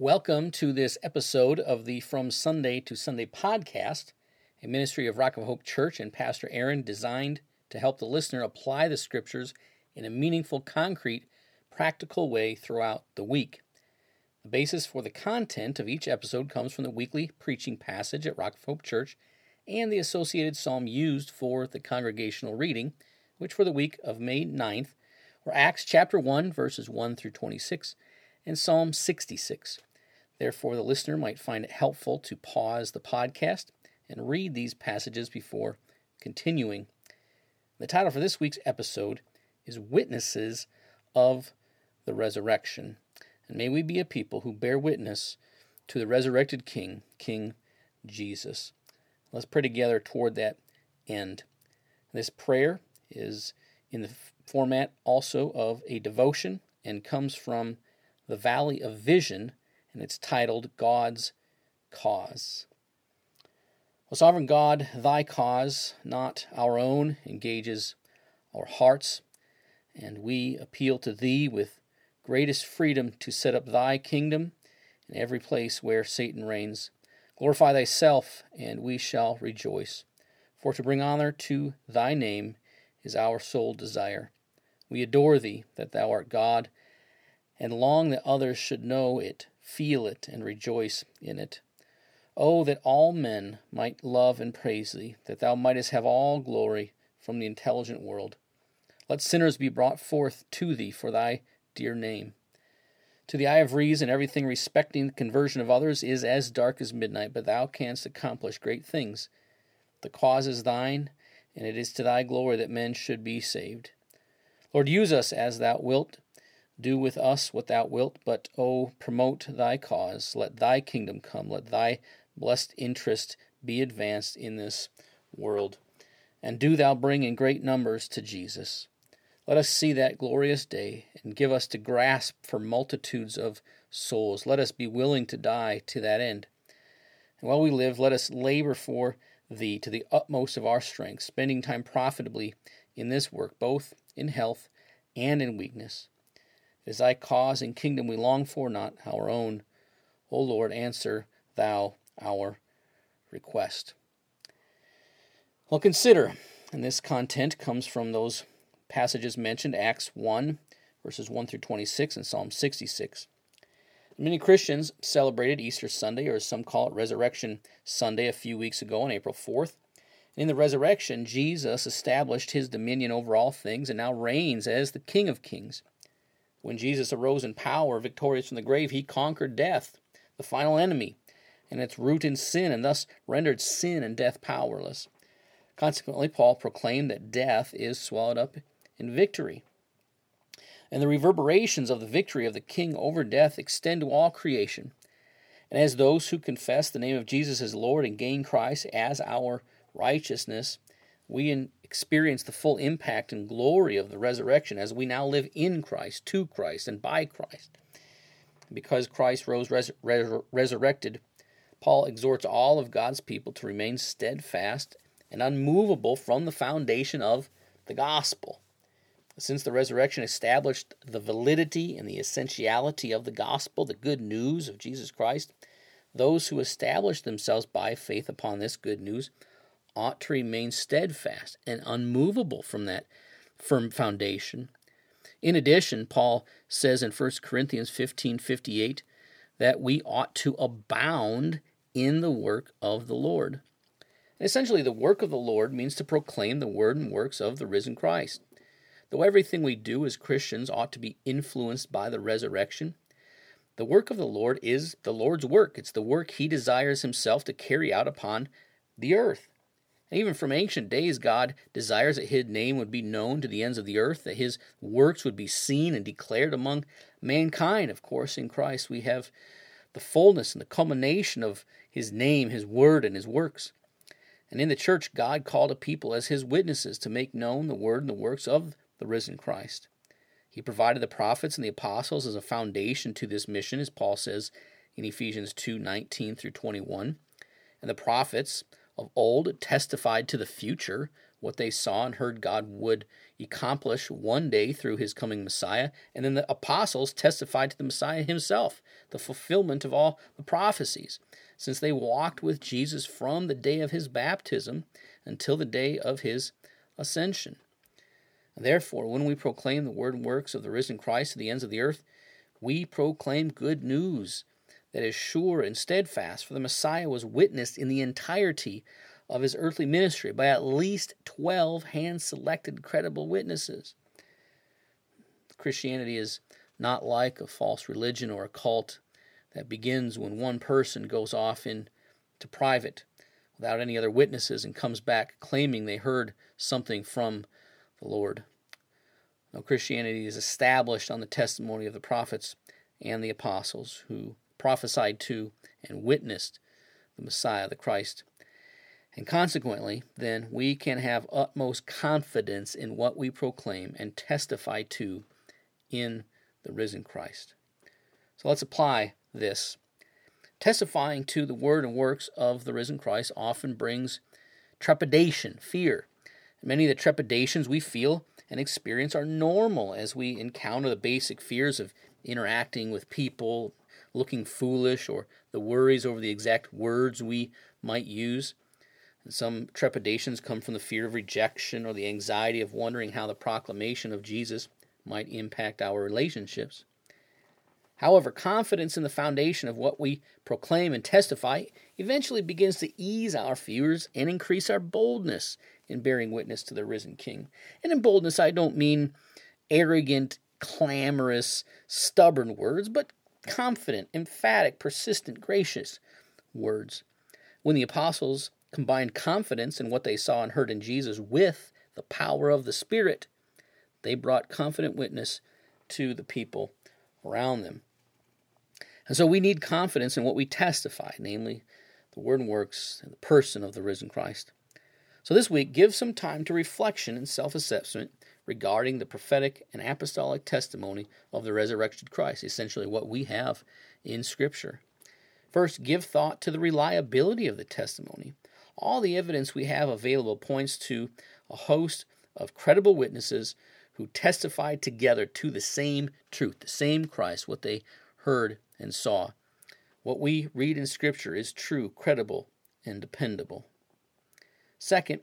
Welcome to this episode of the From Sunday to Sunday podcast, a ministry of Rock of Hope Church and Pastor Aaron designed to help the listener apply the scriptures in a meaningful, concrete, practical way throughout the week. The basis for the content of each episode comes from the weekly preaching passage at Rock of Hope Church and the associated psalm used for the congregational reading, which for the week of May 9th were Acts chapter 1, verses 1 through 26, and Psalm 66. Therefore, the listener might find it helpful to pause the podcast and read these passages before continuing. The title for this week's episode is Witnesses of the Resurrection. And may we be a people who bear witness to the resurrected King, King Jesus. Let's pray together toward that end. This prayer is in the format also of a devotion and comes from the Valley of Vision and it's titled God's Cause. O sovereign God, thy cause, not our own, engages our hearts, and we appeal to thee with greatest freedom to set up thy kingdom in every place where Satan reigns. Glorify thyself, and we shall rejoice. For to bring honor to thy name is our sole desire. We adore thee that thou art God, and long that others should know it feel it, and rejoice in it. Oh, that all men might love and praise thee, that thou mightest have all glory from the intelligent world. Let sinners be brought forth to thee for thy dear name. To the eye of reason, everything respecting the conversion of others is as dark as midnight, but thou canst accomplish great things. The cause is thine, and it is to thy glory that men should be saved. Lord, use us as thou wilt do with us what thou wilt, but, O oh, promote thy cause. Let thy kingdom come. Let thy blessed interest be advanced in this world. And do thou bring in great numbers to Jesus. Let us see that glorious day and give us to grasp for multitudes of souls. Let us be willing to die to that end. And while we live, let us labor for thee to the utmost of our strength, spending time profitably in this work, both in health and in weakness. It is thy cause and kingdom we long for, not our own. O Lord, answer thou our request. Well, consider, and this content comes from those passages mentioned Acts 1, verses 1 through 26, and Psalm 66. Many Christians celebrated Easter Sunday, or as some call it Resurrection Sunday, a few weeks ago on April 4th. In the resurrection, Jesus established his dominion over all things and now reigns as the King of Kings. When Jesus arose in power, victorious from the grave, he conquered death, the final enemy, and its root in sin, and thus rendered sin and death powerless. Consequently, Paul proclaimed that death is swallowed up in victory. And the reverberations of the victory of the King over death extend to all creation. And as those who confess the name of Jesus as Lord and gain Christ as our righteousness, we experience the full impact and glory of the resurrection as we now live in Christ, to Christ, and by Christ. Because Christ rose res- res- resurrected, Paul exhorts all of God's people to remain steadfast and unmovable from the foundation of the gospel. Since the resurrection established the validity and the essentiality of the gospel, the good news of Jesus Christ, those who establish themselves by faith upon this good news ought to remain steadfast and unmovable from that firm foundation. In addition, Paul says in 1 Corinthians 15 58 that we ought to abound in the work of the Lord. essentially, the work of the Lord means to proclaim the word and works of the risen Christ. Though everything we do as Christians ought to be influenced by the resurrection, the work of the Lord is the Lord's work. It's the work he desires himself to carry out upon the earth. And even from ancient days, God desires that his name would be known to the ends of the earth, that his works would be seen and declared among mankind. Of course, in Christ we have the fullness and the culmination of his name, his word, and his works. And in the church, God called a people as his witnesses to make known the word and the works of the risen Christ. He provided the prophets and the apostles as a foundation to this mission, as Paul says in Ephesians 2 19 through 21. And the prophets, of old testified to the future what they saw and heard God would accomplish one day through his coming Messiah. And then the apostles testified to the Messiah himself, the fulfillment of all the prophecies, since they walked with Jesus from the day of his baptism until the day of his ascension. Therefore, when we proclaim the word and works of the risen Christ to the ends of the earth, we proclaim good news that is sure and steadfast, for the Messiah was witnessed in the entirety of his earthly ministry by at least 12 hand selected credible witnesses. Christianity is not like a false religion or a cult that begins when one person goes off into private without any other witnesses and comes back claiming they heard something from the Lord. No, Christianity is established on the testimony of the prophets and the apostles who prophesied to and witnessed the Messiah, the Christ. And consequently, then, we can have utmost confidence in what we proclaim and testify to in the risen Christ. So let's apply this. Testifying to the word and works of the risen Christ often brings trepidation, fear. Many of the trepidations we feel and experience are normal as we encounter the basic fears of interacting with people, looking foolish, or the worries over the exact words we might use. And some trepidations come from the fear of rejection or the anxiety of wondering how the proclamation of Jesus might impact our relationships. However, confidence in the foundation of what we proclaim and testify eventually begins to ease our fears and increase our boldness in bearing witness to the risen King. And in boldness, I don't mean arrogant, clamorous, stubborn words, but confident, emphatic, persistent, gracious words. When the apostles combined confidence in what they saw and heard in Jesus with the power of the Spirit, they brought confident witness to the people around them. And so we need confidence in what we testify, namely the word and works and the person of the risen Christ. So this week, give some time to reflection and self assessment regarding the prophetic and apostolic testimony of the resurrected Christ, essentially what we have in Scripture. First, give thought to the reliability of the testimony. All the evidence we have available points to a host of credible witnesses who testified together to the same truth, the same Christ, what they heard and saw. What we read in Scripture is true, credible, and dependable. Second,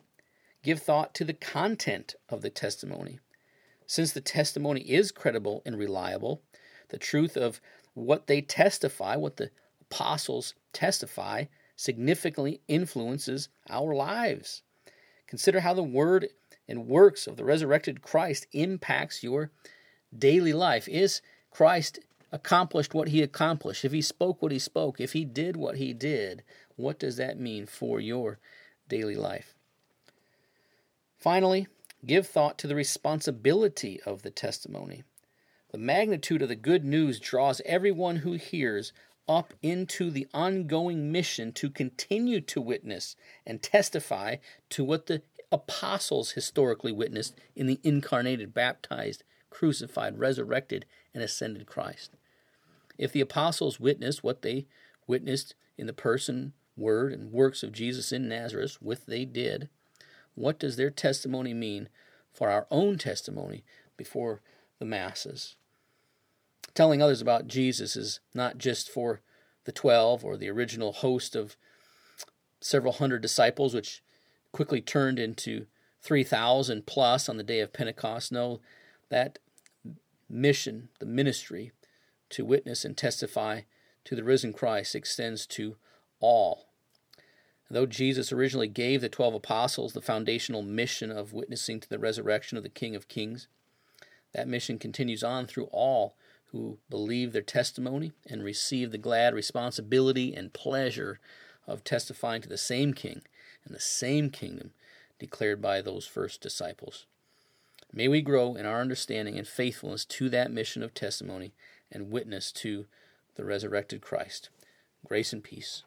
give thought to the content of the testimony. Since the testimony is credible and reliable, the truth of what they testify, what the apostles testify, significantly influences our lives. Consider how the word and works of the resurrected Christ impacts your daily life. Is Christ accomplished what he accomplished? If he spoke what he spoke, if he did what he did, what does that mean for your daily life? Finally, give thought to the responsibility of the testimony. The magnitude of the good news draws everyone who hears up into the ongoing mission to continue to witness and testify to what the apostles historically witnessed in the incarnated, baptized, crucified, resurrected, and ascended Christ. If the apostles witnessed what they witnessed in the person, word, and works of Jesus in Nazareth, what they did, what does their testimony mean for our own testimony before the masses? Telling others about Jesus is not just for the 12 or the original host of several hundred disciples, which quickly turned into 3,000 plus on the day of Pentecost. No, that mission, the ministry to witness and testify to the risen Christ extends to all Though Jesus originally gave the 12 apostles the foundational mission of witnessing to the resurrection of the King of Kings, that mission continues on through all who believe their testimony and receive the glad responsibility and pleasure of testifying to the same King and the same kingdom declared by those first disciples. May we grow in our understanding and faithfulness to that mission of testimony and witness to the resurrected Christ. Grace and peace.